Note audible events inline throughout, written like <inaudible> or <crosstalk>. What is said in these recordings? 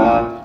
They're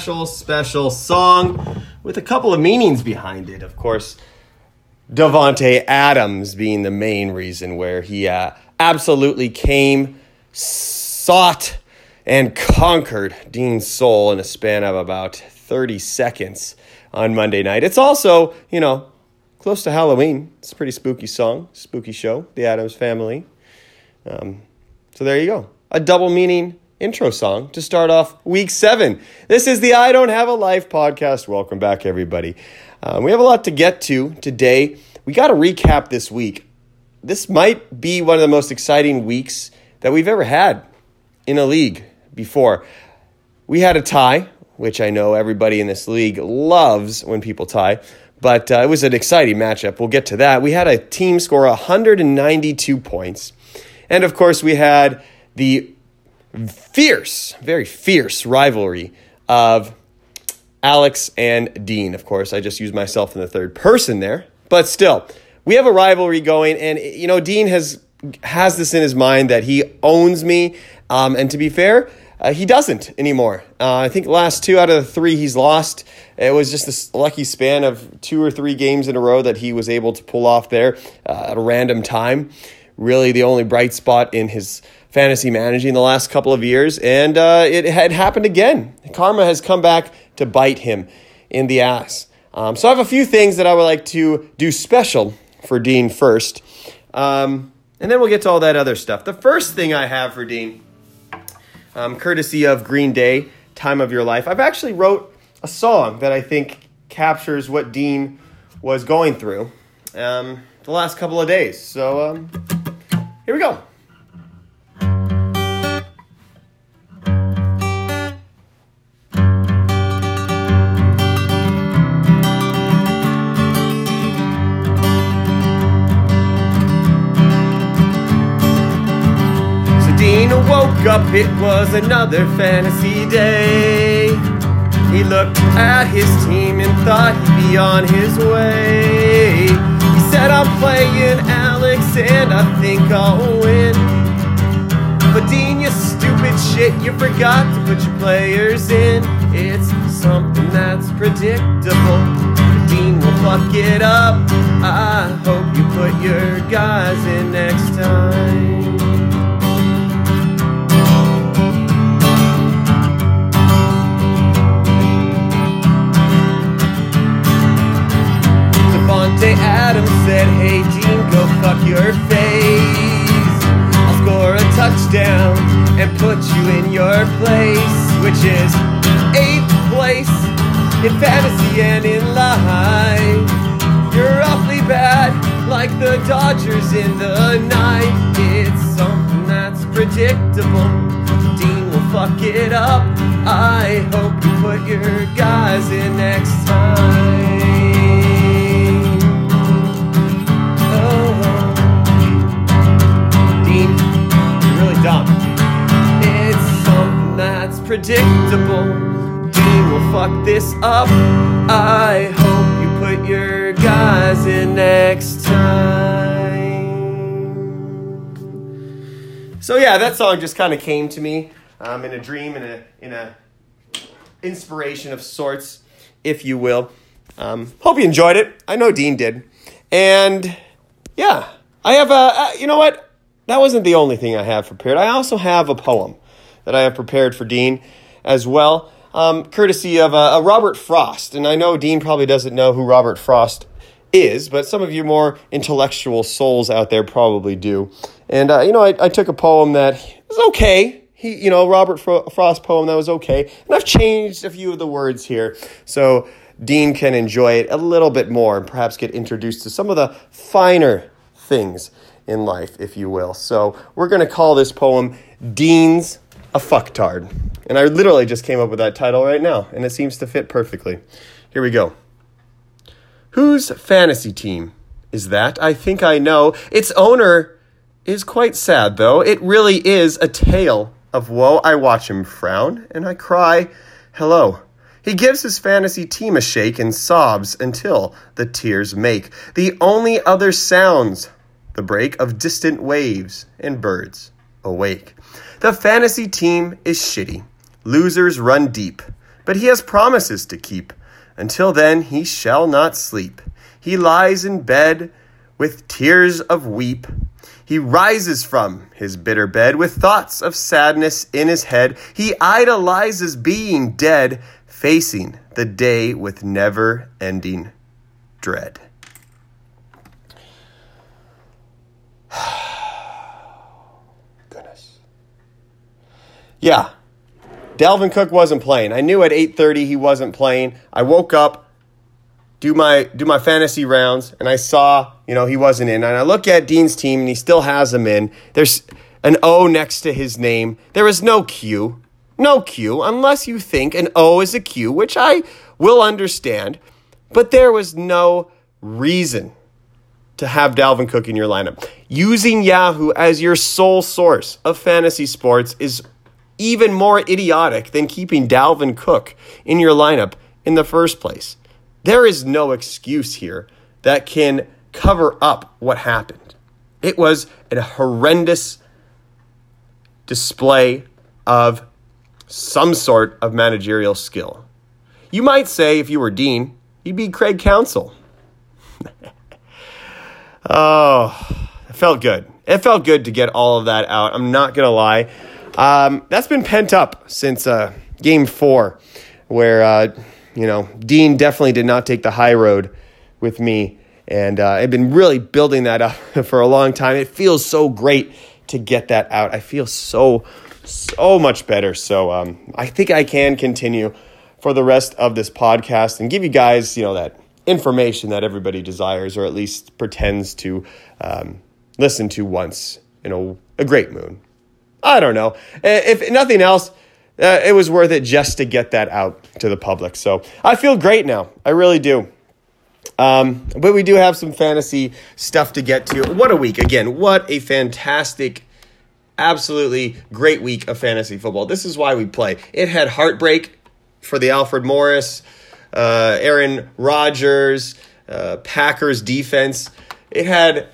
special, special song with a couple of meanings behind it. Of course, Davante Adams being the main reason where he uh, absolutely came, sought, and conquered Dean's soul in a span of about 30 seconds on Monday night. It's also, you know, close to Halloween. It's a pretty spooky song, spooky show, The Addams Family. Um, so there you go. A double meaning intro song to start off week seven. This is the I Don't Have a Life podcast. Welcome back, everybody. Um, we have a lot to get to today. We got to recap this week. This might be one of the most exciting weeks that we've ever had in a league before. We had a tie, which I know everybody in this league loves when people tie, but uh, it was an exciting matchup. We'll get to that. We had a team score 192 points. And of course, we had the fierce, very fierce rivalry of Alex and Dean. Of course, I just used myself in the third person there, but still, we have a rivalry going, and you know, Dean has has this in his mind that he owns me, um, and to be fair. Uh, he doesn't anymore. Uh, I think last two out of the three he's lost. It was just this lucky span of two or three games in a row that he was able to pull off there uh, at a random time. Really, the only bright spot in his fantasy managing the last couple of years, and uh, it had happened again. Karma has come back to bite him in the ass. Um, so I have a few things that I would like to do special for Dean first, um, and then we'll get to all that other stuff. The first thing I have for Dean, um, courtesy of Green Day, "Time of Your Life," I've actually wrote a song that I think captures what Dean was going through um, the last couple of days. So um, here we go. Up, it was another fantasy day. He looked at his team and thought he'd be on his way. He said, I'm playing Alex and I think I'll win. But Dean, you stupid shit, you forgot to put your players in. It's something that's predictable. Dean will fuck it up. I hope you put your guys in next time. Davante Adams said, Hey Dean, go fuck your face. I'll score a touchdown and put you in your place, which is eighth place in fantasy and in life. You're awfully bad, like the Dodgers in the night. It's something that's predictable. Dean will fuck it up. I hope you put your guys in next time. Dumb. It's something that's predictable. Dean will fuck this up. I hope you put your guys in next time. So yeah, that song just kind of came to me um, in a dream, in a in a inspiration of sorts, if you will. Um, hope you enjoyed it. I know Dean did, and yeah, I have a. Uh, you know what? That wasn't the only thing I have prepared. I also have a poem that I have prepared for Dean as well, um, courtesy of uh, a Robert Frost. And I know Dean probably doesn't know who Robert Frost is, but some of you more intellectual souls out there probably do. And uh, you know, I, I took a poem that was okay. He, you know, Robert Fro- Frost poem that was okay, and I've changed a few of the words here. So Dean can enjoy it a little bit more and perhaps get introduced to some of the finer things in life, if you will. So we're going to call this poem Dean's a Fucktard. And I literally just came up with that title right now, and it seems to fit perfectly. Here we go. Whose fantasy team is that? I think I know. Its owner is quite sad, though. It really is a tale of woe. I watch him frown, and I cry, hello. He gives his fantasy team a shake and sobs until the tears make the only other sounds the break of distant waves and birds awake. The fantasy team is shitty. Losers run deep, but he has promises to keep. Until then, he shall not sleep. He lies in bed with tears of weep. He rises from his bitter bed with thoughts of sadness in his head. He idolizes being dead, facing the day with never ending dread. Yeah. Dalvin Cook wasn't playing. I knew at 8:30 he wasn't playing. I woke up do my do my fantasy rounds and I saw, you know, he wasn't in. And I look at Dean's team and he still has him in. There's an O next to his name. There is no Q. No Q unless you think an O is a Q, which I will understand. But there was no reason to have Dalvin Cook in your lineup. Using Yahoo as your sole source of fantasy sports is even more idiotic than keeping Dalvin Cook in your lineup in the first place. There is no excuse here that can cover up what happened. It was a horrendous display of some sort of managerial skill. You might say, if you were Dean, you'd be Craig Counsell. <laughs> oh, it felt good. It felt good to get all of that out. I'm not going to lie. Um, that's been pent up since uh, game four, where, uh, you know, Dean definitely did not take the high road with me. And uh, I've been really building that up <laughs> for a long time. It feels so great to get that out. I feel so, so much better. So um, I think I can continue for the rest of this podcast and give you guys, you know, that information that everybody desires or at least pretends to um, listen to once in a, a great mood. I don't know. If nothing else, uh, it was worth it just to get that out to the public. So I feel great now. I really do. Um, but we do have some fantasy stuff to get to. What a week. Again, what a fantastic, absolutely great week of fantasy football. This is why we play. It had heartbreak for the Alfred Morris, uh, Aaron Rodgers, uh, Packers defense. It had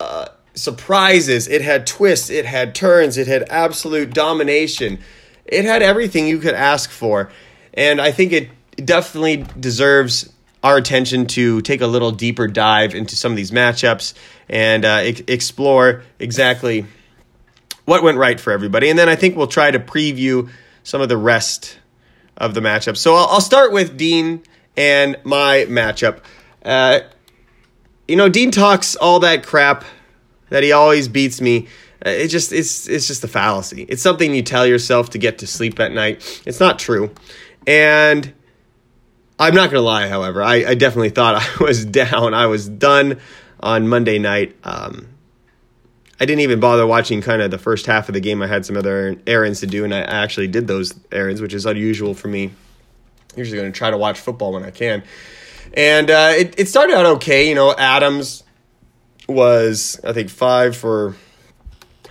uh, surprises, it had twists, it had turns, it had absolute domination. It had everything you could ask for. And I think it definitely deserves our attention to take a little deeper dive into some of these matchups and uh, e- explore exactly what went right for everybody. And then I think we'll try to preview some of the rest of the matchup. So I'll, I'll start with Dean and my matchup. Uh, you know, Dean talks all that crap that he always beats me. Uh, it just it's it's just a fallacy. It's something you tell yourself to get to sleep at night. It's not true, and I'm not gonna lie. However, I, I definitely thought <laughs> I was down. I was done on Monday night. Um, I didn't even bother watching kind of the first half of the game. I had some other errands to do, and I actually did those errands, which is unusual for me. Usually going to try to watch football when I can. And uh, it, it started out okay. You know, Adams was, I think, five for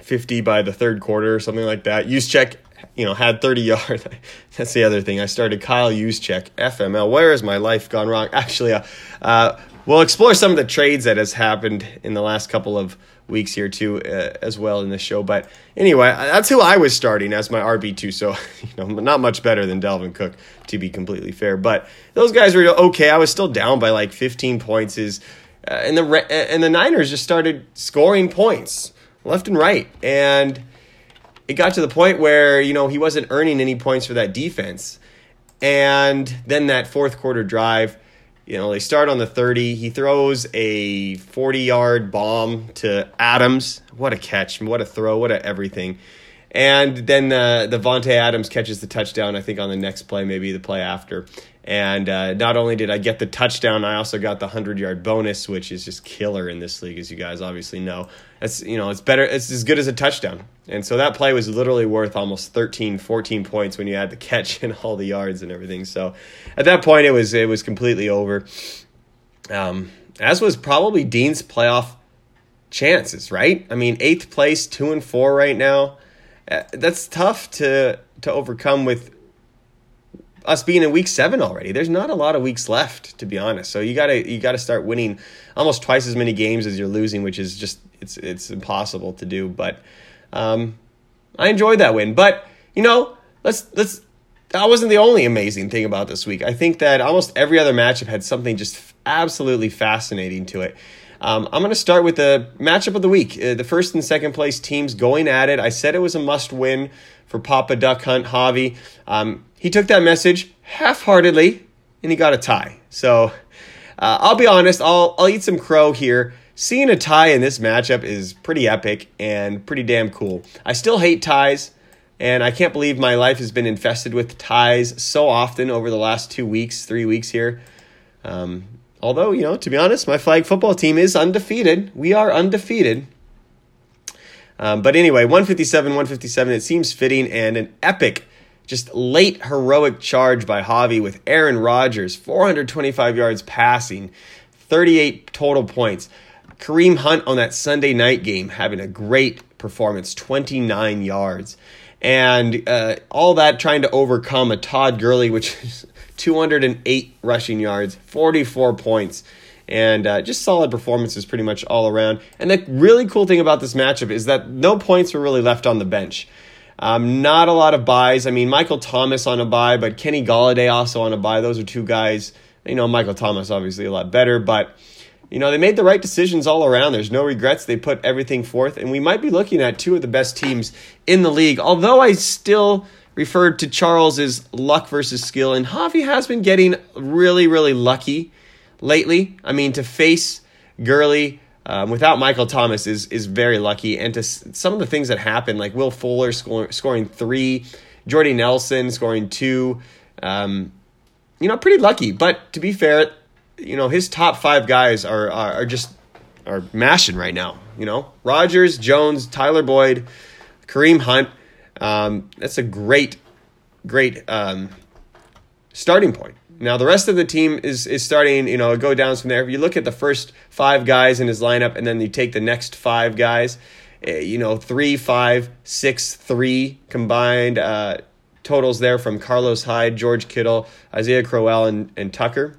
50 by the third quarter or something like that. Juszczyk, you know, had 30 <laughs> yards. That's the other thing. I started Kyle Juszczyk, FML. Where has my life gone wrong? Actually, uh, uh, we'll explore some of the trades that has happened in the last couple of weeks here too, uh, as well in the show. But anyway, that's who I was starting as my RB two. So <laughs> you know, not much better than Dalvin Cook, to be completely fair. But those guys were okay. I was still down by like 15 points. Is uh, and the and the Niners just started scoring points left and right, and it got to the point where you know he wasn't earning any points for that defense, and then that fourth quarter drive. You know, they start on the 30. He throws a 40 yard bomb to Adams. What a catch. What a throw. What a everything. And then uh, the Davante Adams catches the touchdown, I think, on the next play, maybe the play after. And uh, not only did I get the touchdown, I also got the hundred yard bonus, which is just killer in this league, as you guys obviously know. It's you know it's better, it's as good as a touchdown. And so that play was literally worth almost 13, 14 points when you add the catch <laughs> and all the yards and everything. So at that point, it was it was completely over. Um, as was probably Dean's playoff chances, right? I mean, eighth place, two and four right now. Uh, that's tough to to overcome with us being in week seven already. There's not a lot of weeks left, to be honest. So you gotta you gotta start winning almost twice as many games as you're losing, which is just it's it's impossible to do. But um, I enjoyed that win. But you know, let's let's. That wasn't the only amazing thing about this week. I think that almost every other matchup had something just absolutely fascinating to it. Um, I'm going to start with the matchup of the week. Uh, the first and second place teams going at it. I said it was a must win for Papa Duck Hunt Javi. Um, he took that message half heartedly and he got a tie. So uh, I'll be honest, I'll, I'll eat some crow here. Seeing a tie in this matchup is pretty epic and pretty damn cool. I still hate ties, and I can't believe my life has been infested with ties so often over the last two weeks, three weeks here. Um, although, you know, to be honest, my flag football team is undefeated. We are undefeated. Um, but anyway, 157, 157, it seems fitting and an epic, just late heroic charge by Javi with Aaron Rodgers, 425 yards passing, 38 total points. Kareem Hunt on that Sunday night game having a great performance, 29 yards. And uh, all that trying to overcome a Todd Gurley, which is <laughs> 208 rushing yards, 44 points, and uh, just solid performances pretty much all around. And the really cool thing about this matchup is that no points were really left on the bench. Um, not a lot of byes. I mean, Michael Thomas on a bye, but Kenny Golladay also on a bye. Those are two guys. You know, Michael Thomas obviously a lot better, but you know, they made the right decisions all around. There's no regrets. They put everything forth, and we might be looking at two of the best teams in the league. Although I still referred to Charles as luck versus skill, and Javi has been getting really, really lucky lately. I mean, to face Gurley um, without Michael Thomas is is very lucky, and to some of the things that happened, like Will Fuller scoring three, Jordy Nelson scoring two. Um, you know, pretty lucky. But to be fair, you know, his top five guys are, are, are just are mashing right now. You know, Rodgers, Jones, Tyler Boyd, Kareem Hunt. Um, that's a great, great um, starting point. Now the rest of the team is is starting, you know, go down from there. If you look at the first five guys in his lineup, and then you take the next five guys, eh, you know, three, five, six, three combined uh, totals there from Carlos Hyde, George Kittle, Isaiah Crowell, and, and Tucker.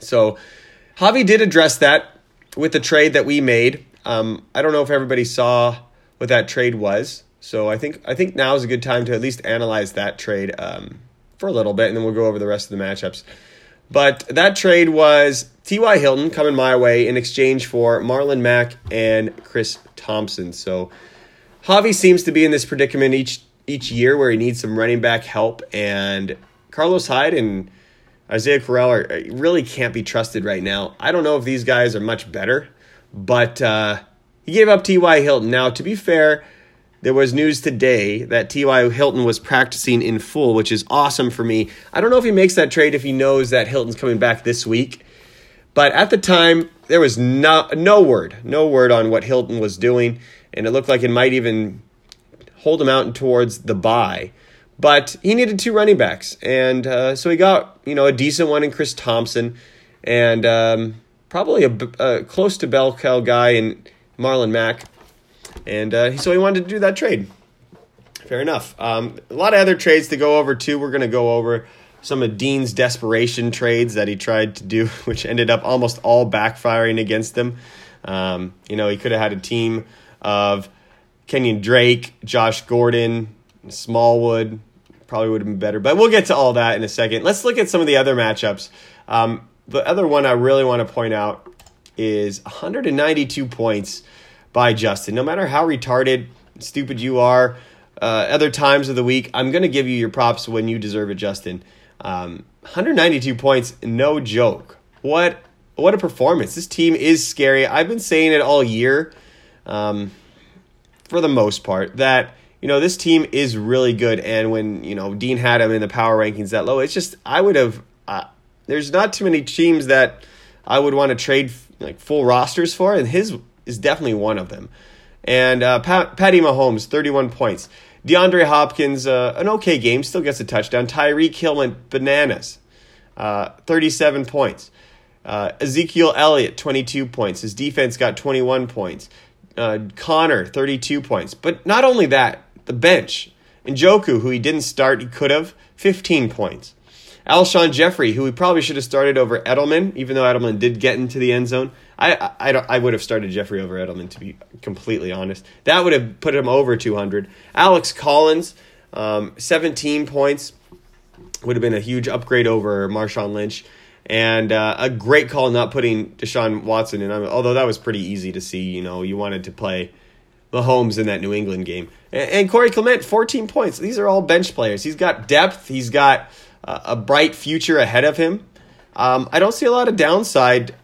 So Javi did address that with the trade that we made. Um, I don't know if everybody saw what that trade was. So I think I think now is a good time to at least analyze that trade um, for a little bit, and then we'll go over the rest of the matchups. But that trade was T.Y. Hilton coming my way in exchange for Marlon Mack and Chris Thompson. So Javi seems to be in this predicament each each year where he needs some running back help, and Carlos Hyde and Isaiah Crowell are, really can't be trusted right now. I don't know if these guys are much better, but uh, he gave up T.Y. Hilton. Now, to be fair, there was news today that T.Y. Hilton was practicing in full, which is awesome for me. I don't know if he makes that trade if he knows that Hilton's coming back this week. But at the time, there was no, no word, no word on what Hilton was doing, and it looked like it might even hold him out towards the bye. But he needed two running backs, and uh, so he got you know a decent one in Chris Thompson, and um, probably a, a, close to bell cow guy in Marlon Mack, and uh, so he wanted to do that trade. Fair enough. Um, a lot of other trades to go over too. We're going to go over some of Dean's desperation trades that he tried to do, <laughs> which ended up almost all backfiring against him. Um, you know, he could have had a team of Kenyon Drake, Josh Gordon, Smallwood probably would have been better, but we'll get to all that in a second. Let's look at some of the other matchups. Um, the other one I really want to point out is 192 points by Justin. No matter how retarded, stupid you are, uh, other times of the week, I'm going to give you your props when you deserve it, Justin. Um, 192 points, no joke. What what a performance! This team is scary. I've been saying it all year, um, for the most part, that you know, this team is really good. And when, you know, Dean had him in the power rankings that low, it's just, I would have uh, there's not too many teams that I would want to trade like full rosters for, and his is definitely one of them. And uh, Pat, Patty Mahomes, 31 points. DeAndre Hopkins, uh, an okay game, still gets a touchdown. Tyreek Hill went bananas, uh, 37 points. Uh, Ezekiel Elliott, 22 points. His defense got 21 points. Uh, Conner, 32 points. But not only that, the bench. Njoku, who he didn't start, he could have, 15 points. Alshon Jeffery, who he probably should have started over Edelman, even though Edelman did get into the end zone. I, I, I, I would have started Jeffery over Edelman, to be completely honest. That would have put him over 200. Alex Collins, um, 17 points, would have been a huge upgrade over Marshawn Lynch. And uh, a great call not putting Deshaun Watson in, although that was pretty easy to see. You know, you wanted to play Mahomes in that New England game. And, and Corey Clement, 14 points. These are all bench players. He's got depth, he's got uh, a bright future ahead of him. Um, I don't see a lot of downside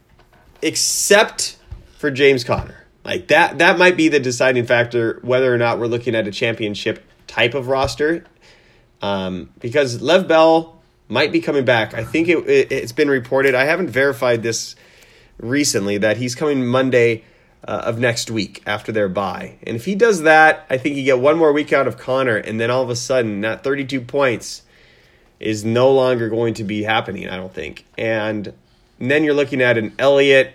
except for James Conner. Like that that might be the deciding factor whether or not we're looking at a championship type of roster. Um, because Lev Bell might be coming back. I think it, it has been reported. I haven't verified this recently that he's coming Monday uh, of next week after their bye. And if he does that, I think you get one more week out of Conner, and then all of a sudden that 32 points is no longer going to be happening. I don't think. And and then you're looking at an Elliott,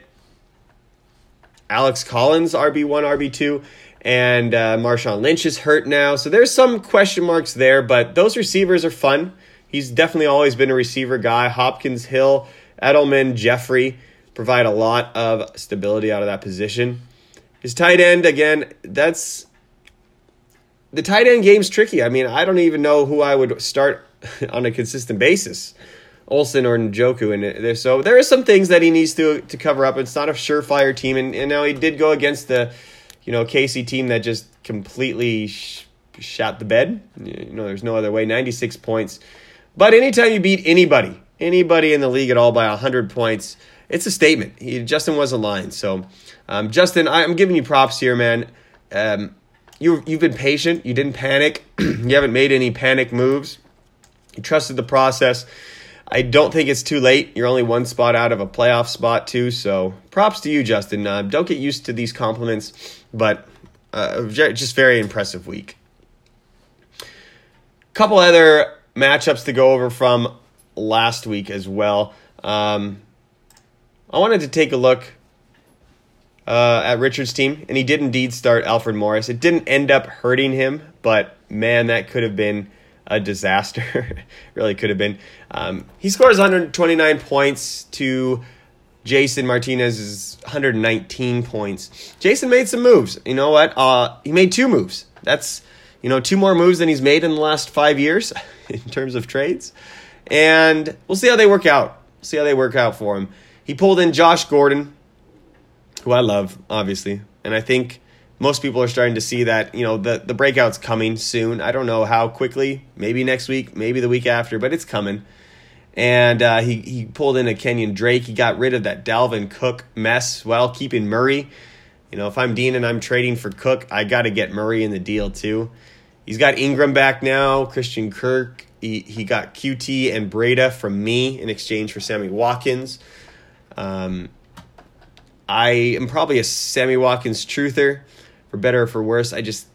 Alex Collins, RB1, RB2, and uh, Marshawn Lynch is hurt now. So there's some question marks there, but those receivers are fun. He's definitely always been a receiver guy. Hopkins, Hill, Edelman, Jeffery provide a lot of stability out of that position. His tight end, again, that's the tight end game's tricky. I mean, I don't even know who I would start <laughs> on a consistent basis. Olsen or Njoku, and there, so there are some things that he needs to to cover up. It's not a surefire team, and, and now he did go against the, you know, KC team that just completely sh- shot the bed. You know, there's no other way. 96 points, but anytime you beat anybody, anybody in the league at all by 100 points, it's a statement. He, Justin wasn't lying. So, um, Justin, I'm giving you props here, man. Um, you you've been patient. You didn't panic. <clears throat> you haven't made any panic moves. You trusted the process. I don't think it's too late. You're only one spot out of a playoff spot, too. So props to you, Justin. Uh, don't get used to these compliments, but uh, just very impressive week. Couple other matchups to go over from last week as well. Um, I wanted to take a look uh, at Richard's team, and he did indeed start Alfred Morris. It didn't end up hurting him, but man, that could have been a disaster. <laughs> really could have been. Um, he scores 129 points to Jason Martinez's 119 points. Jason made some moves. You know what? Uh, he made two moves. That's you know two more moves than he's made in the last five years <laughs> in terms of trades, and we'll see how they work out. See how they work out for him. He pulled in Josh Gordon, who I love, obviously, and I think most people are starting to see that you know the the breakout's coming soon. I don't know how quickly, maybe next week, maybe the week after, but it's coming. And uh, he he pulled in a Kenyon Drake. He got rid of that Dalvin Cook mess while keeping Murray. You know, if I'm Dean and I'm trading for Cook, I got to get Murray in the deal too. He's got Ingram back now, Christian Kirk. He he got QT and Breida from me in exchange for Sammy Watkins. Um, I am probably a Sammy Watkins truther for better or for worse. I just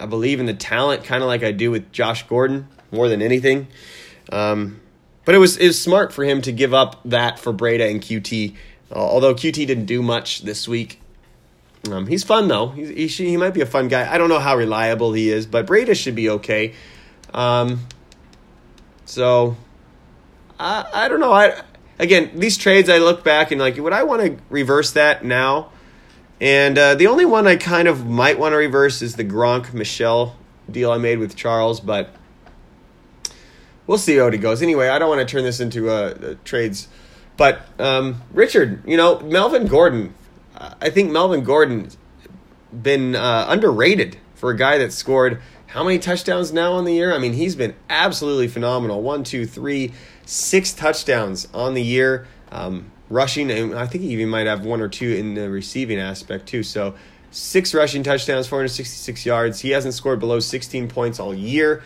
I believe in the talent, kind of like I do with Josh Gordon more than anything. Um, but it was it was smart for him to give up that for Breida and QT. Uh, although QT didn't do much this week, um, he's fun though. He, he, he might be a fun guy. I don't know how reliable he is, but Breida should be okay. Um, so I I don't know. I again these trades I look back and like would I want to reverse that now? And uh, the only one I kind of might want to reverse is the Gronk Michel deal I made with Charles, but we'll see how it goes. Anyway, I don't want to turn this into uh, uh, trades. But um, Richard, you know, Melvin Gordon, I think Melvin Gordon's been uh, underrated for a guy that scored how many touchdowns now on the year? I mean, he's been absolutely phenomenal. One, two, three, six touchdowns on the year. Um, rushing, and I think he even might have one or two in the receiving aspect too. So six rushing touchdowns, 466 yards. He hasn't scored below 16 points all year.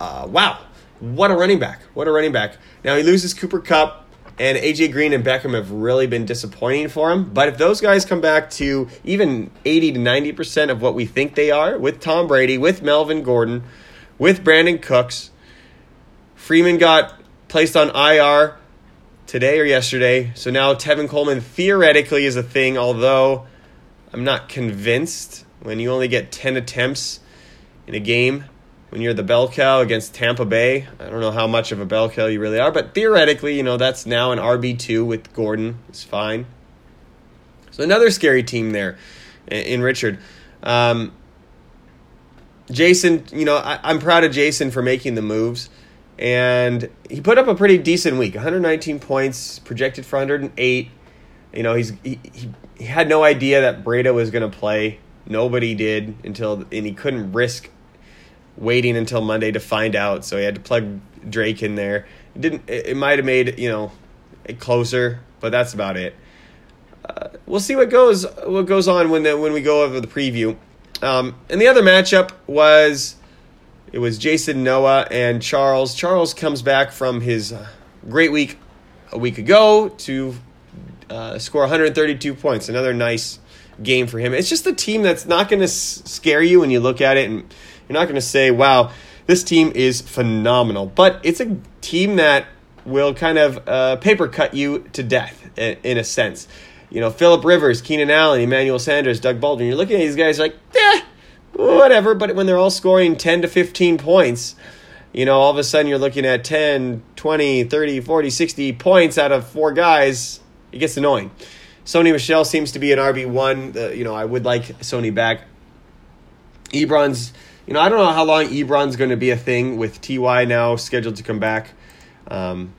Uh, wow. what a running back! What a running back! Now he loses Cooper Kupp, and AJ Green and Beckham have really been disappointing for him. But if those guys come back to even eighty to ninety percent of what we think they are, with Tom Brady, with Melvin Gordon, with Brandin Cooks, Freeman got placed on IR today or yesterday. So now Tevin Coleman theoretically is a thing, although I'm not convinced when you only get 10 attempts in a game when you're the bell cow against Tampa Bay. I don't know how much of a bell cow you really are, but theoretically, you know, that's now an RB2 with Gordon. It's fine. So another scary team there in Richard. Um, Jason, you know, I, I'm proud of Jason for making the moves and he put up a pretty decent week. 119 points projected for 108 you know he's he, he, he had no idea that Breida was going to play. Nobody did until and he couldn't risk waiting until Monday to find out so he had to plug Drake in there. It didn't it, it might have made you know it closer but that's about it. Uh, we'll see what goes what goes on when the, when we go over the preview. Um, and the other matchup was it was Jason Noah and Charles. Charles comes back from his uh, great week a week ago to uh, score 132 points. Another nice game for him. It's just a team that's not going to scare you when you look at it, and you're not going to say, "Wow, this team is phenomenal." But it's a team that will kind of uh, paper cut you to death in, in a sense. You know, Philip Rivers, Keenan Allen, Emmanuel Sanders, Doug Baldwin. You're looking at these guys like, eh, whatever. But when they're all scoring 10 to 15 points, you know, all of a sudden you're looking at 10, 20, 30, 40, 60 points out of four guys. It gets annoying. Sony Michel seems to be an RB1. Uh, you know, I would like Sony back. Ebron's, you know, I don't know how long Ebron's going to be a thing with TY now scheduled to come back. Um,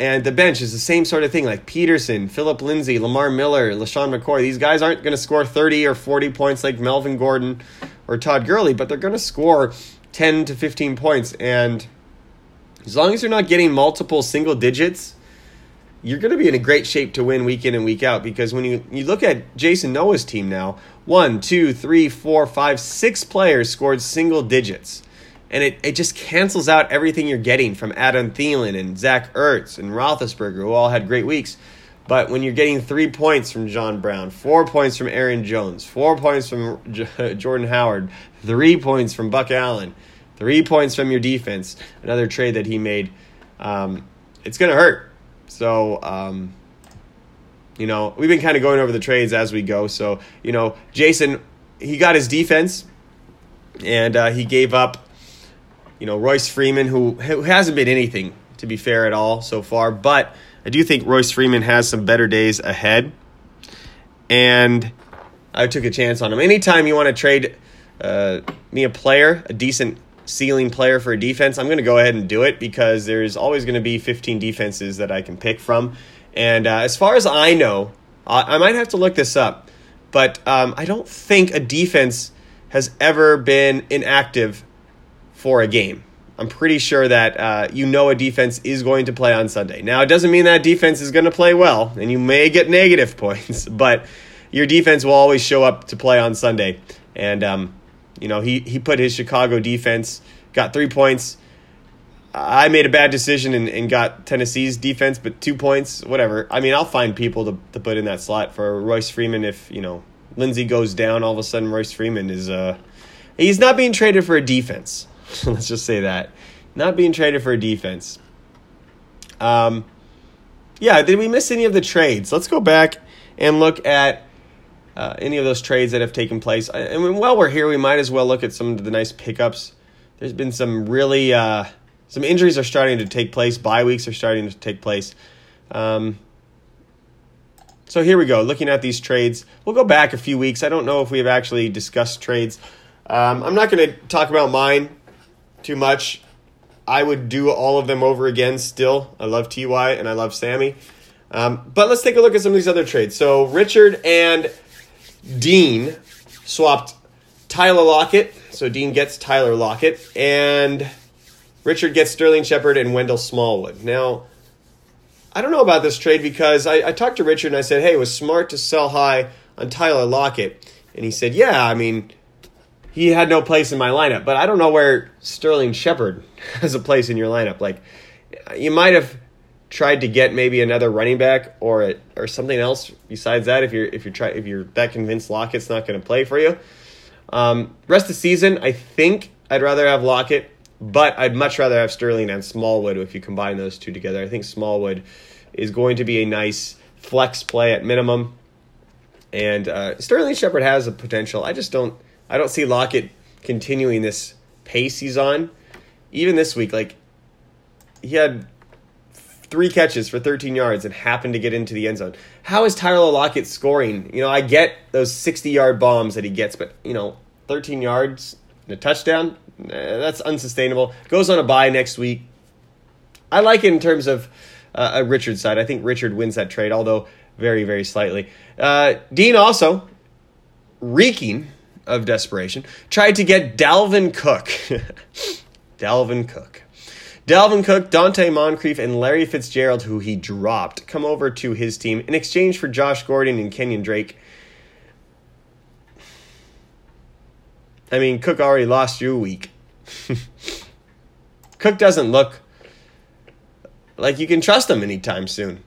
and the bench is the same sort of thing, like Peterson, Philip Lindsay, Lamar Miller, LeSean McCoy. These guys aren't going to score 30 or 40 points like Melvin Gordon or Todd Gurley, but they're going to score 10 to 15 points. And as long as you're not getting multiple single digits, you're going to be in a great shape to win week in and week out because when you, you look at Jason Noah's team now, one, two, three, four, five, six players scored single digits and it, it just cancels out everything you're getting from Adam Thielen and Zach Ertz and Roethlisberger, who all had great weeks. But when you're getting three points from John Brown, four points from Aaron Jones, four points from J- <laughs> Jordan Howard, three points from Buck Allen, three points from your defense, another trade that he made, um, it's going to hurt. So, um, you know, we've been kind of going over the trades as we go. So, you know, Jason, he got his defense and uh, he gave up you know, Royce Freeman, who, who hasn't been anything, to be fair, at all so far. But I do think Royce Freeman has some better days ahead. And I took a chance on him. Anytime you want to trade uh, me a player, a decent ceiling player for a defense, I'm going to go ahead and do it because there's always going to be 15 defenses that I can pick from. And uh, as far as I know, I, I might have to look this up, but um, I don't think a defense has ever been inactive for a game. I'm pretty sure that uh, you know a defense is going to play on Sunday. Now, it doesn't mean that defense is going to play well, and you may get negative <laughs> points, but your defense will always show up to play on Sunday. And, um, you know, he, he put his Chicago defense, got three points. I made a bad decision and, and got Tennessee's defense, but two points, whatever. I mean, I'll find people to, to put in that slot for Royce Freeman if, you know, Lindsay goes down, all of a sudden Royce Freeman is, uh, he's not being traded for a defense. <laughs> Let's just say that. Not being traded for a defense. Um, yeah, did we miss any of the trades? Let's go back and look at uh, any of those trades that have taken place. And while we're here, we might as well look at some of the nice pickups. There's been some really uh, some injuries are starting to take place. Bye weeks are starting to take place. Um, so here we go. Looking at these trades, we'll go back a few weeks. I don't know if we have actually discussed trades. Um, I'm not going to talk about mine too much. I would do all of them over again still. I love TY and I love Sammy. Um, but let's take a look at some of these other trades. So Richard and Dean swapped Tyler Lockett. So Dean gets Tyler Lockett. And Richard gets Sterling Shepard and Wendell Smallwood. Now, I don't know about this trade because I, I talked to Richard and I said, hey, it was smart to sell high on Tyler Lockett. And he said, yeah, I mean, he had no place in my lineup. But I don't know where Sterling Shepard <laughs> has a place in your lineup. Like, you might have tried to get maybe another running back or or something else besides that. If you're if you're try if you're that convinced Lockett's not going to play for you, um, rest of the season, I think I'd rather have Lockett, but I'd much rather have Sterling and Smallwood if you combine those two together. I think Smallwood is going to be a nice flex play at minimum. And uh, Sterling Shepard has a potential. I just don't. I don't see Lockett continuing this pace he's on. Even this week, like he had three catches for 13 yards and happened to get into the end zone. How is Tyler Lockett scoring? You know, I get those 60 yard bombs that he gets, but you know, 13 yards and a touchdown, that's unsustainable. Goes on a bye next week. I like it in terms of uh, a Richard side. I think Richard wins that trade, although very, very slightly. Uh, Dean also, reeking of desperation, tried to get Dalvin Cook. <laughs> Dalvin Cook. Dalvin Cook, Donte Moncrief, and Larry Fitzgerald, who he dropped, come over to his team in exchange for Josh Gordon and Kenyon Drake. I mean, Cook already lost you a week. <laughs> Cook doesn't look like you can trust him anytime soon.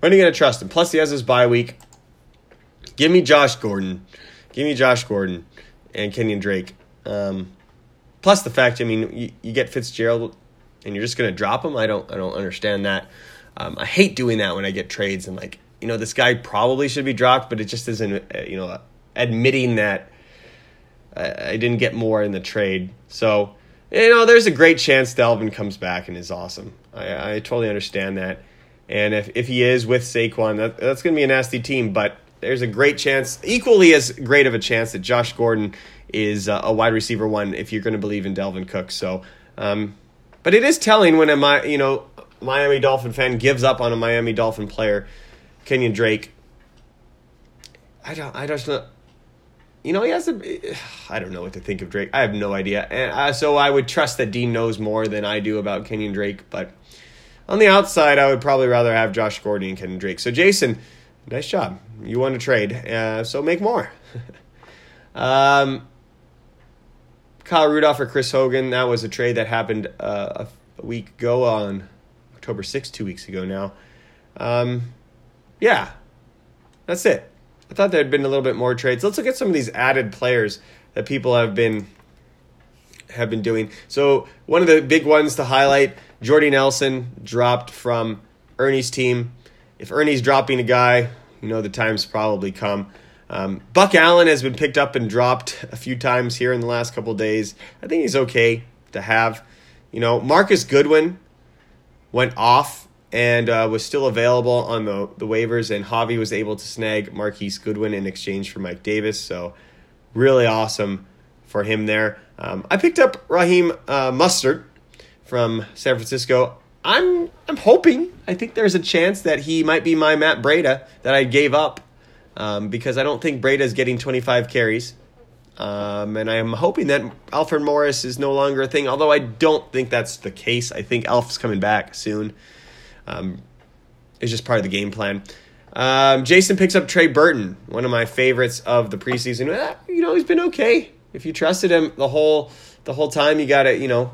When are you going to trust him? Plus, he has his bye week. Give me Josh Gordon. Give me Josh Gordon and Kenyon Drake. Um, plus the fact, I mean, you, you get Fitzgerald and you're just going to drop him. I don't, I don't understand that. Um, I hate doing that when I get trades and like, you know, this guy probably should be dropped, but it just isn't, uh, you know, admitting that I, I didn't get more in the trade. So, you know, there's a great chance Dalvin comes back and is awesome. I, I totally understand that. And if, if he is with Saquon, that, that's going to be a nasty team. But there's a great chance, equally as great of a chance, that Josh Gordon is uh, a wide receiver one if you're going to believe in Dalvin Cook. So, um, but it is telling when a you know Miami Dolphin fan gives up on a Miami Dolphin player, Kenyon Drake. I don't. I don't know. You know, he has a. <sighs> I don't know what to think of Drake. I have no idea, and so I would trust that Dean knows more than I do about Kenyon Drake. But on the outside, I would probably rather have Josh Gordon and Kenyon Drake. So Jason, nice job. You want to trade, uh, so make more. <laughs> um, Kyle Rudolph or Chris Hogan. That was a trade that happened uh, a, week ago on October 6th, two weeks ago now. Um, yeah, that's it. I thought there had been a little bit more trades. Let's look at some of these added players that people have been have been doing. So one of the big ones to highlight: Jordy Nelson dropped from Ernie's team. If Ernie's dropping a guy, you know the time's probably come. Um, Buck Allen has been picked up and dropped a few times here in the last couple days. I think he's okay to have. You know, Marcus Goodwin went off and uh, was still available on the, the waivers, and Javi was able to snag Marquise Goodwin in exchange for Mike Davis. So, really awesome for him there. Um, I picked up Raheem uh, Mostert from San Francisco. I'm I'm hoping. I think there's a chance that he might be my Matt Breida that I gave up um, because I don't think Breida is getting 25 carries. Um, and I'm hoping that Alfred Morris is no longer a thing, although I don't think that's the case. I think Alf's coming back soon. Um, it's just part of the game plan. Um, Jason picks up Trey Burton, one of my favorites of the preseason. Eh, you know, he's been okay. If you trusted him the whole the whole time, you got it. You know,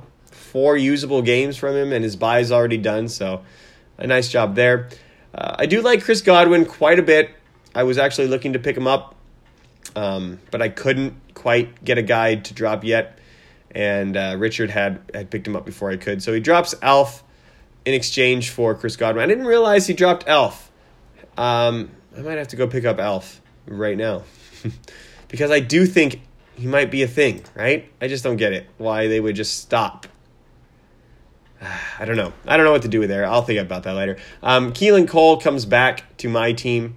four usable games from him, and his bye is already done. So, a nice job there. Uh, I do like Chris Godwin quite a bit. I was actually looking to pick him up, um, but I couldn't quite get a guide to drop yet. And uh, Richard had had picked him up before I could, so he drops Alf in exchange for Chris Godwin. I didn't realize he dropped Alf. Um, I might have to go pick up Alf right now <laughs> because I do think he might be a thing, right? I just don't get it why they would just stop. <sighs> I don't know. I don't know what to do with there. I'll think about that later. Um, Keelan Cole comes back to my team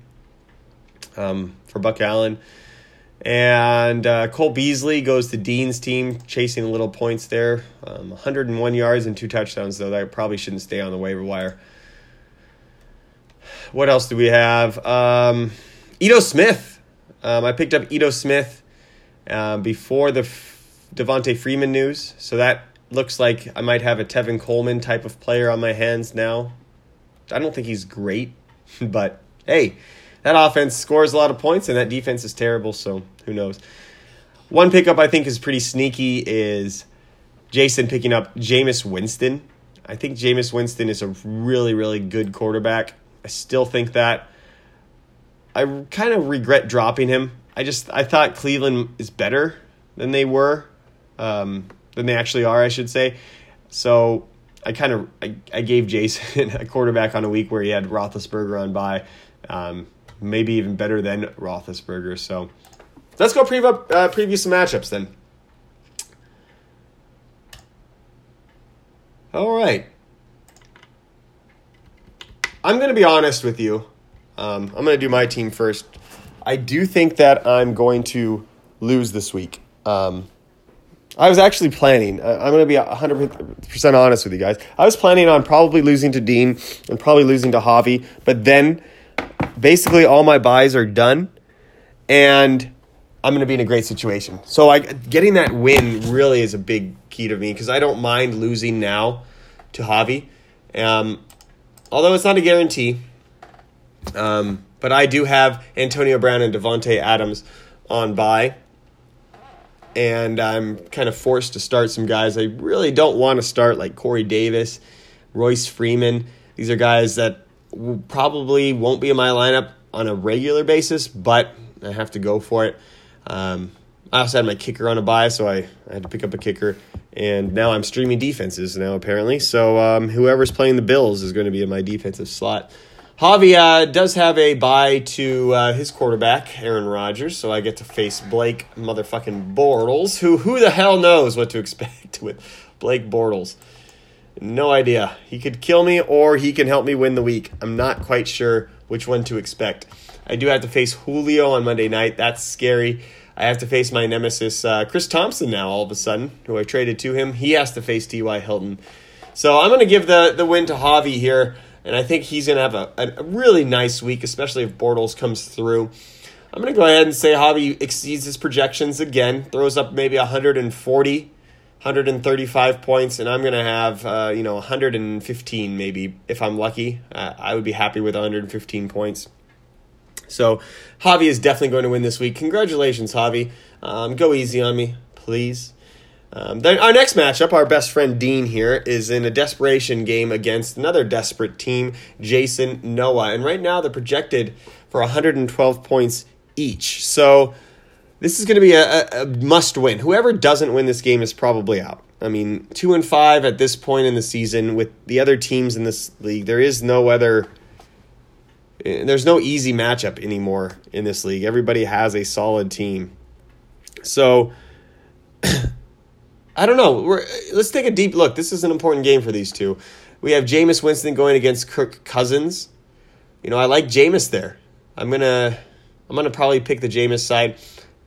um, for Buck Allen. And uh, Cole Beasley goes to Dean's team, chasing little points there. Um, 101 yards and two touchdowns, though. That probably shouldn't stay on the waiver wire. What else do we have? Um, Ito Smith. Um, I picked up Ito Smith uh, before the F- Devonta Freeman news. So that looks like I might have a Tevin Coleman type of player on my hands now. I don't think he's great, <laughs> but hey, that offense scores a lot of points and that defense is terrible, so who knows. One pickup I think is pretty sneaky is Jason picking up Jameis Winston. I think Jameis Winston is a really, really good quarterback. I still think that. I kind of regret dropping him. I just I thought Cleveland is better than they were, um, than they actually are, I should say. So I kind of I, I gave Jason <laughs> a quarterback on a week where he had Roethlisberger on bye, um, maybe even better than Roethlisberger. So let's go preview uh, preview some matchups then. All right. I'm going to be honest with you. Um, I'm going to do my team first. I do think that I'm going to lose this week. Um, I was actually planning. I- I'm going to be 100% honest with you guys. I was planning on probably losing to Dean and probably losing to Javi, but then basically all my byes are done, and I'm going to be in a great situation. So I getting that win really is a big key to me because I don't mind losing now to Javi. Um, although it's not a guarantee. Um, but I do have Antonio Brown and Davante Adams on bye, and I'm kind of forced to start some guys I really don't want to start, like Corey Davis, Royce Freeman. These are guys that probably won't be in my lineup on a regular basis, but I have to go for it. Um, I also had my kicker on a bye, so I, I had to pick up a kicker. And now I'm streaming defenses now, apparently. So um, whoever's playing the Bills is going to be in my defensive slot. Javi uh, does have a bye to uh, his quarterback, Aaron Rodgers, so I get to face Blake motherfucking Bortles, who who the hell knows what to expect <laughs> with Blake Bortles. No idea. He could kill me or he can help me win the week. I'm not quite sure which one to expect. I do have to face Julio on Monday night. That's scary. I have to face my nemesis, uh, Chris Thompson, now all of a sudden, who I traded to him. He has to face T.Y. Hilton. So I'm going to give the, the win to Javi here, and I think he's going to have a, a really nice week, especially if Bortles comes through. I'm going to go ahead and say Javi exceeds his projections again, throws up maybe 140, 135 points, and I'm going to have, uh, you know, 115 maybe if I'm lucky. Uh, I would be happy with 115 points. So Javi is definitely going to win this week. Congratulations, Javi. Um, go easy on me, please. Um, then our next matchup, our best friend Dean here, is in a desperation game against another desperate team, Jason Noah. And right now they're projected for 112 points each. So this is going to be a, a, must win. Whoever doesn't win this game is probably out. I mean, two and five at this point in the season with the other teams in this league. There is no other there's no easy matchup anymore in this league. Everybody has a solid team. So <clears throat> I don't know. We're, let's take a deep look. This is an important game for these two. We have Jameis Winston going against Kirk Cousins. You know, I like Jameis there. I'm gonna I'm gonna probably pick the Jameis side.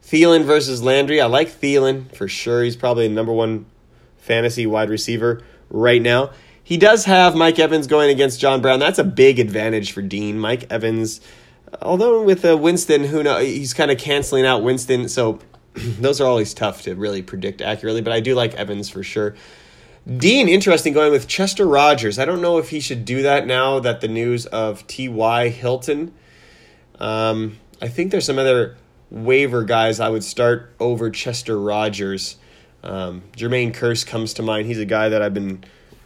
Thielen versus Landry. I like Thielen for sure. He's probably the number one fantasy wide receiver right now. He does have Mike Evans going against John Brown. That's a big advantage for Dean. Mike Evans, although with uh, Winston, who know he's kind of canceling out Winston, so <clears throat> those are always tough to really predict accurately. But I do like Evans for sure. Dean, interesting, going with Chester Rogers. I don't know if he should do that now that the news of T.Y. Hilton. Um, I think there's some other waiver guys I would start over Chester Rogers. Um, Jermaine Kearse comes to mind. He's a guy that I've been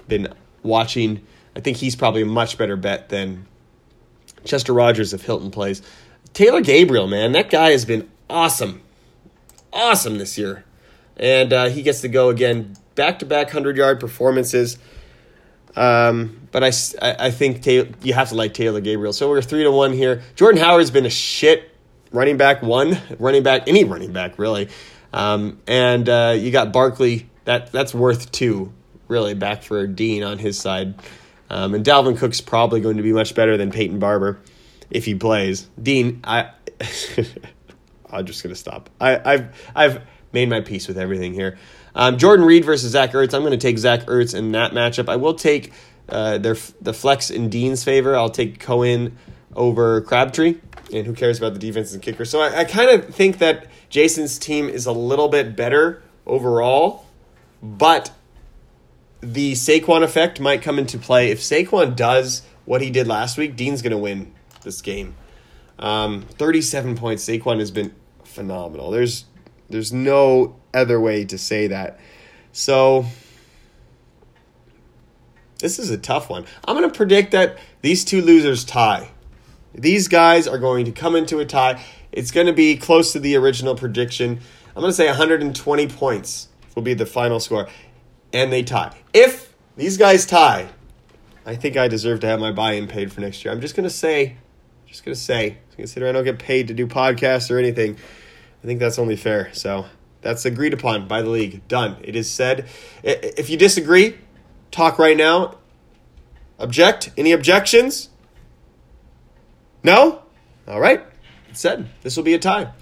been watching. I think he's probably a much better bet than Chester Rogers if Hilton plays. Taylor Gabriel, man, that guy has been awesome, awesome this year, and uh, he gets to go again back to back hundred yard performances. Um, but I, I, think Taylor, you have to like Taylor Gabriel. So we're three to one here. Jordan Howard's been a shit running back one, running back any running back really, um, and uh, you got Barkley. That that's worth two really back for Dean on his side. Um, and Dalvin Cook's probably going to be much better than Peyton Barber if he plays. Dean, I <laughs> I'm just gonna stop. I, I've I've made my peace with everything here. Um, Jordan Reed versus Zach Ertz. I'm going to take Zach Ertz in that matchup. I will take uh, their the flex in Dean's favor. I'll take Cohen over Crabtree. And who cares about the defense and kicker? So I, I kind of think that Jason's team is a little bit better overall, but the Saquon effect might come into play. If Saquon does what he did last week, Dean's going to win this game. Um, 37 points. Saquon has been phenomenal. There's There's no other way to say that. So this is a tough one. I'm going to predict that these two losers tie. These guys are going to come into a tie. It's going to be close to the original prediction. I'm going to say 120 points will be the final score, and they tie. If these guys tie, I think I deserve to have my buy-in paid for next year. I'm just going to say, just going to say, consider I don't get paid to do podcasts or anything. I think that's only fair. So that's agreed upon by the league. Done. It is said. If you disagree, talk right now. Object? Any objections? No? All right. It's said. This will be a tie.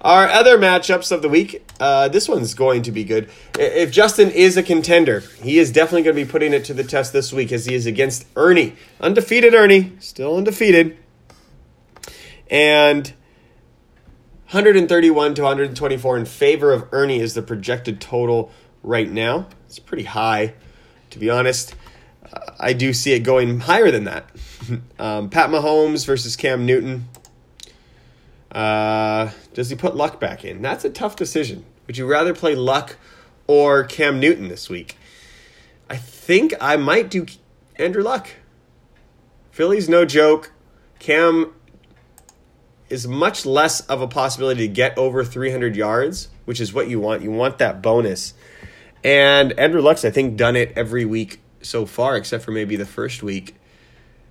Our other matchups of the week. Uh, this one's going to be good. If Justin is a contender, he is definitely going to be putting it to the test this week as he is against Ernie. Undefeated Ernie. Still undefeated. And 131 to 124 in favor of Ernie is the projected total right now. It's pretty high, to be honest. I do see it going higher than that. <laughs> um, Pat Mahomes versus Cam Newton. Uh, does he put Luck back in? That's a tough decision. Would you rather play Luck or Cam Newton this week? I think I might do Andrew Luck. Philly's no joke. Cam is much less of a possibility to get over 300 yards, which is what you want. You want that bonus. And Andrew Luck's, I think, done it every week so far, except for maybe the first week.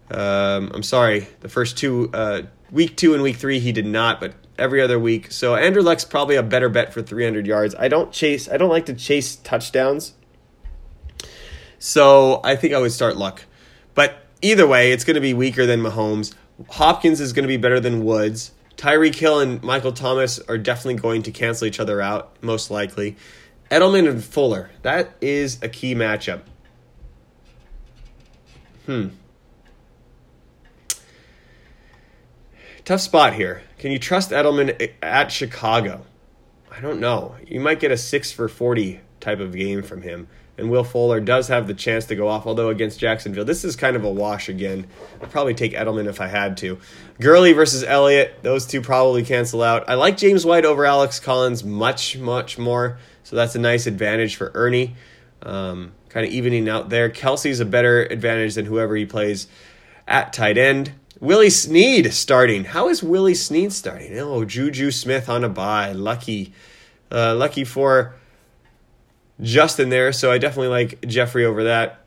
Um, I'm sorry, the first two, uh, week two and week three, he did not, but every other week. So Andrew Luck's probably a better bet for 300 yards. I don't chase, I don't like to chase touchdowns. So I think I would start Luck. But either way, it's going to be weaker than Mahomes. Hopkins is going to be better than Woods. Tyreek Hill and Michael Thomas are definitely going to cancel each other out, most likely. Edelman and Fuller. That is a key matchup. Hmm. Tough spot here. Can you trust Edelman at Chicago? I don't know. You might get a 6 for 40 type of game from him and Will Fuller does have the chance to go off, although against Jacksonville. This is kind of a wash again. I'd probably take Edelman if I had to. Gurley versus Elliott, those two probably cancel out. I like James White over Alex Collins much, much more, so that's a nice advantage for Ernie. Um, kind of evening out there. Kelce's a better advantage than whoever he plays at tight end. Willie Snead starting. How is Willie Snead starting? Oh, Juju Smith on a bye. Lucky. Uh, lucky for Justin there, so I definitely like Jeffery over that.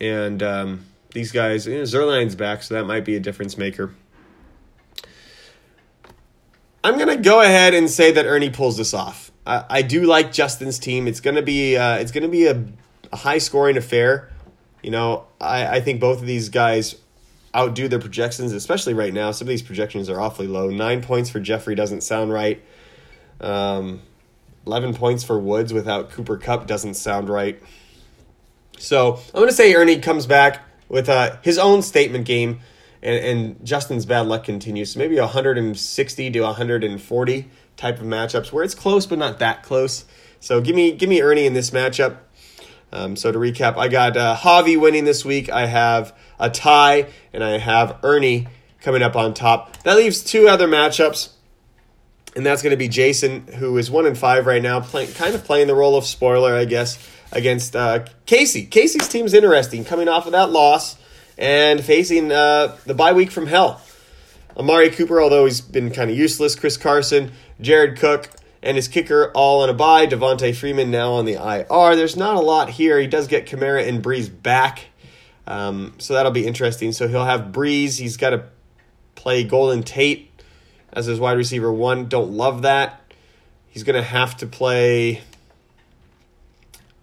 And um, these guys, you know, Zuerlein's back, so that might be a difference maker. I'm gonna go ahead and say that Ernie pulls this off. I, I do like Justin's team. It's gonna be uh, it's gonna be a, a high scoring affair. You know, I, I think both of these guys outdo their projections, especially right now. Some of these projections are awfully low. Nine points for Jeffery doesn't sound right. Um, 11 points for Woods without Cooper Kupp doesn't sound right. So I'm going to say Ernie comes back with uh, his own statement game, and, and Justin's bad luck continues. So maybe 160 to 140 type of matchups where it's close but not that close. So give me give me Ernie in this matchup. Um, so to recap, I got uh, Javi winning this week. I have a tie, and I have Ernie coming up on top. That leaves two other matchups and that's going to be Jason, who is one in five right now, playing kind of playing the role of spoiler, I guess, against uh, Casey. Casey's team's interesting, coming off of that loss and facing uh, the bye week from hell. Amari Cooper, although he's been kind of useless, Chris Carson, Jared Cook, and his kicker all on a bye. Devonta Freeman now on the IR. There's not a lot here. He does get Kamara and Brees back, um, so that'll be interesting. So he'll have Brees. He's got to play Golden Tate as his wide receiver one. Don't love that. He's going to have to play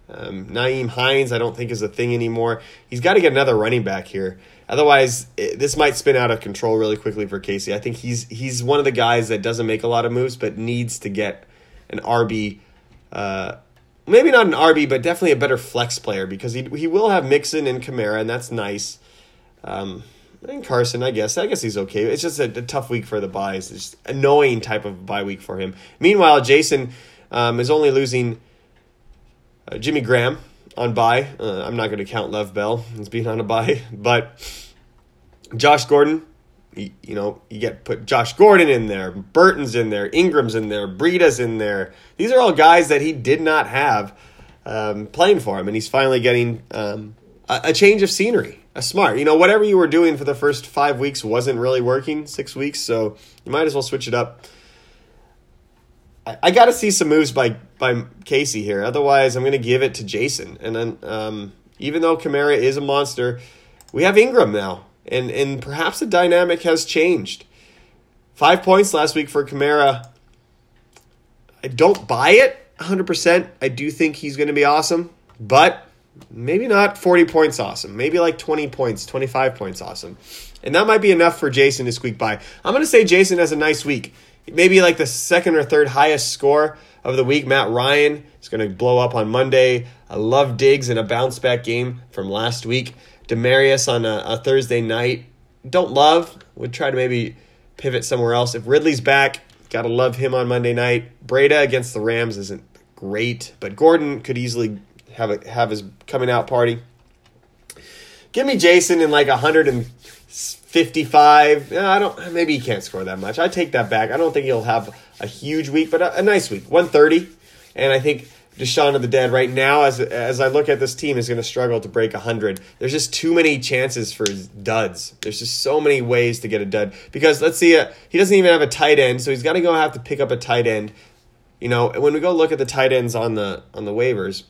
um, Nyheim Hines. I don't think is a thing anymore. He's got to get another running back here. Otherwise, it, this might spin out of control really quickly for Casey. I think he's he's one of the guys that doesn't make a lot of moves, but needs to get an RB. Uh, maybe not an RB, but definitely a better flex player because he he will have Mixon and Kamara, and that's nice. Um, and Carson, I guess. I guess he's okay. It's just a, a tough week for the byes. It's just annoying type of bye week for him. Meanwhile, Jason um, is only losing uh, Jimmy Graham on bye. Uh, I'm not going to count Lev Bell as being on a bye, <laughs> but Josh Gordon, you, you know, you get put Josh Gordon in there, Burton's in there, Ingram's in there, Breida's in there. These are all guys that he did not have um, playing for him, and he's finally getting um, a, a change of scenery. Smart, you know, whatever you were doing for the first five weeks wasn't really working. Six weeks, so you might as well switch it up. I, I got to see some moves by by Casey here. Otherwise, I'm going to give it to Jason. And then, um, even though Kamara is a monster, we have Ingram now, and and perhaps the dynamic has changed. Five points last week for Kamara. I don't buy it 100%. I do think he's going to be awesome, but maybe not 40 points awesome. Maybe like 20 points, 25 points awesome. And that might be enough for Jason to squeak by. I'm going to say Jason has a nice week. Maybe like the second or third highest score of the week. Matt Ryan is going to blow up on Monday. I love Diggs in a bounce back game from last week. Demaryius on a, a Thursday night. Don't love. Would try to maybe pivot somewhere else. If Ridley's back, gotta love him on Monday night. Breida against the Rams isn't great, but Gordon could easily have a, have his coming out party. Give me Jason in like 155. I don't. Maybe he can't score that much. I take that back. I don't think he'll have a huge week, but a, a nice week. 130, and I think Deshaun of the Dead right now, as as I look at this team, is going to struggle to break 100. There's just too many chances for duds. There's just so many ways to get a dud. Because let's see, uh, he doesn't even have a tight end, so he's got to go have to pick up a tight end. You know, when we go look at the tight ends on the on the waivers,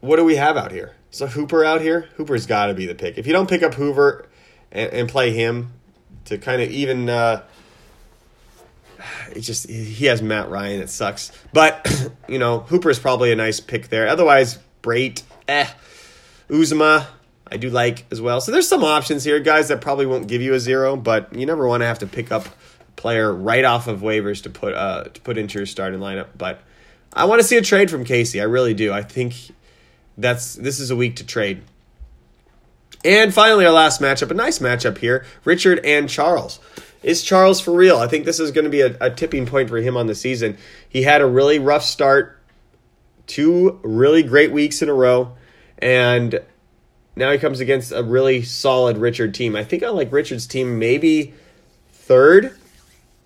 what do we have out here? So Hooper out here. Hooper's got to be the pick. If you don't pick up Hooper and, and play him to kind of even. Uh, it just he has Matt Ryan. It sucks, but <clears throat> you know Hooper is probably a nice pick there. Otherwise, Brate, eh, Uzomah, I do like as well. So there's some options here, guys, that probably won't give you a zero, but you never want to have to pick up a player right off of waivers to put uh to put into your starting lineup. But I want to see a trade from Casey. I really do. I think that's this is a week to trade. And finally, our last matchup, a nice matchup here Richard and Charles. Is Charles for real? I think this is going to be a, a tipping point for him on the season. He had a really rough start, two really great weeks in a row, and now he comes against a really solid Richard team. I think I like Richard's team maybe third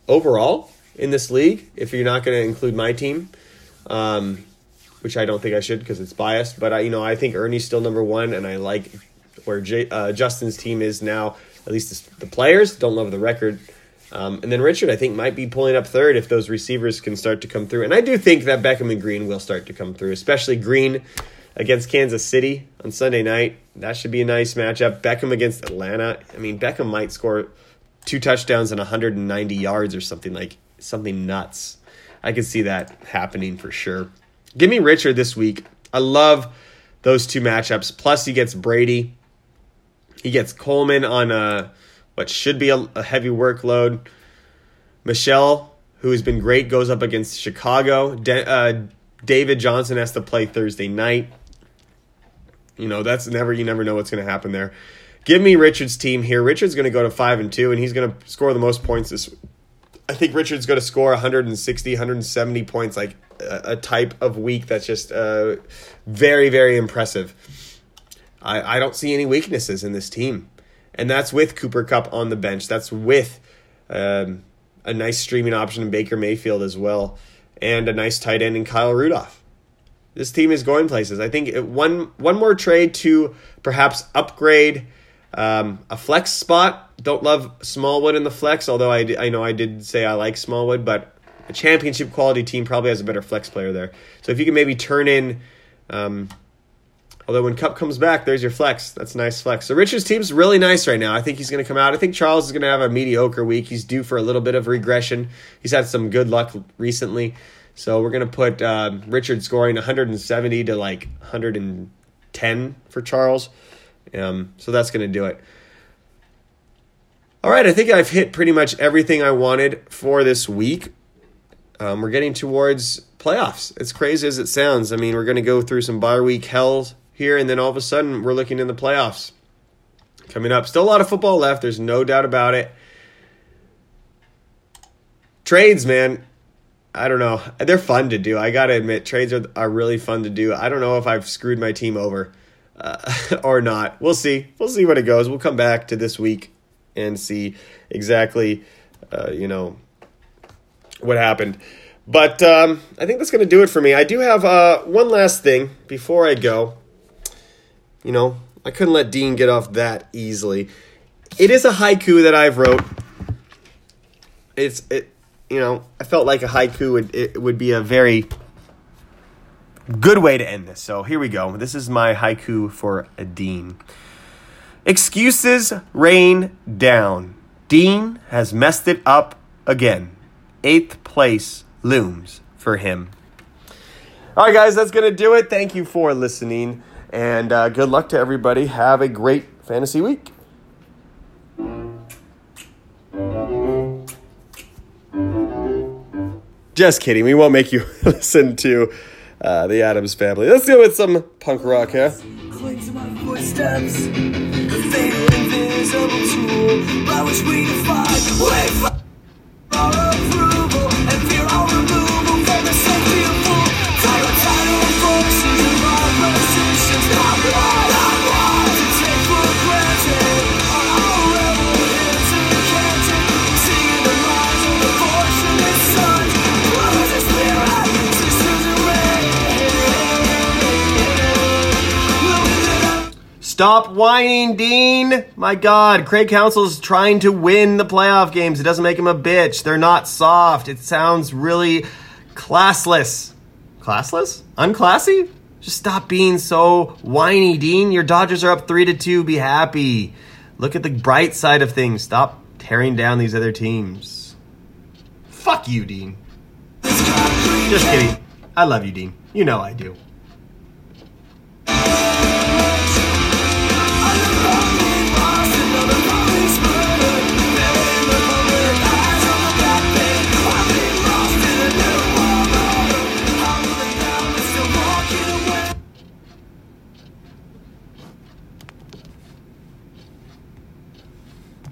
overall in this league, if you're not going to include my team. Um, which I don't think I should because it's biased. But I, you know, I think Ernie's still number one, and I like where J, uh, Justin's team is now. At least the players don't love the record. Um, and then Richard, I think, might be pulling up third if those receivers can start to come through. And I do think that Beckham and Green will start to come through, especially Green against Kansas City on Sunday night. That should be a nice matchup. Beckham against Atlanta. I mean, Beckham might score two touchdowns and 190 yards or something like something nuts. I could see that happening for sure. Give me Richard this week. I love those two matchups. Plus, he gets Brady. He gets Coleman on a what should be a, a heavy workload. Michel, who has been great, goes up against Chicago. De- uh, David Johnson has to play Thursday night. You know that's never you never know what's going to happen there. Give me Richard's team here. Richard's going to go to five and two, and he's going to score the most points this. I think Richard's going to score 160, 170 points, like a, a type of week that's just uh, very, very impressive. I, I don't see any weaknesses in this team. And that's with Cooper Kupp on the bench. That's with um, a nice streaming option in Baker Mayfield as well, and a nice tight end in Kyle Rudolph. This team is going places. I think it, one one more trade to perhaps upgrade um, a flex spot. Don't love Smallwood in the flex, although I, I know I did say I like Smallwood, but a championship quality team probably has a better flex player there. So if you can maybe turn in um, Although when Kupp comes back, there's your flex. That's a nice flex. So Richard's team's really nice right now. I think he's going to come out. I think Charles is going to have a mediocre week. He's due for a little bit of regression. He's had some good luck recently. So we're going to put uh, Richard scoring 170 to like 110 for Charles. Um, so that's going to do it. All right, I think I've hit pretty much everything I wanted for this week. Um, we're getting towards playoffs. It's crazy as it sounds. I mean, we're going to go through some bye week hells here, and then all of a sudden we're looking in the playoffs coming up. Still a lot of football left. There's no doubt about it. Trades, man. I don't know. They're fun to do. I got to admit, trades are, are really fun to do. I don't know if I've screwed my team over. uh, <laughs> or not. We'll see. We'll see what it goes. We'll come back to this week and see exactly, uh, you know, what happened. But um, I think that's going to do it for me. I do have uh, one last thing before I go. You know, I couldn't let Dean get off that easily. It is a haiku that I've wrote. It's it, you know, I felt like a haiku would it would be a very good way to end this. So here we go. This is my haiku for a Dean. Excuses rain down. Dean has messed it up again. Eighth place looms for him. All right, guys, that's going to do it. Thank you for listening. And uh, good luck to everybody. Have a great fantasy week. Just kidding. We won't make you <laughs> listen to uh, the Addams Family. Let's go with some punk rock here. Fatal invisible tool. By which we defy, Stop whining, Dean. My God, Craig Counsell's trying to win the playoff games. It doesn't make him a bitch. They're not soft. It sounds really classless. Classless? Unclassy? Just stop being so whiny, Dean. Your Dodgers are up three to two. Be happy. Look at the bright side of things. Stop tearing down these other teams. Fuck you, Dean. Just kidding. I love you, Dean. You know I do.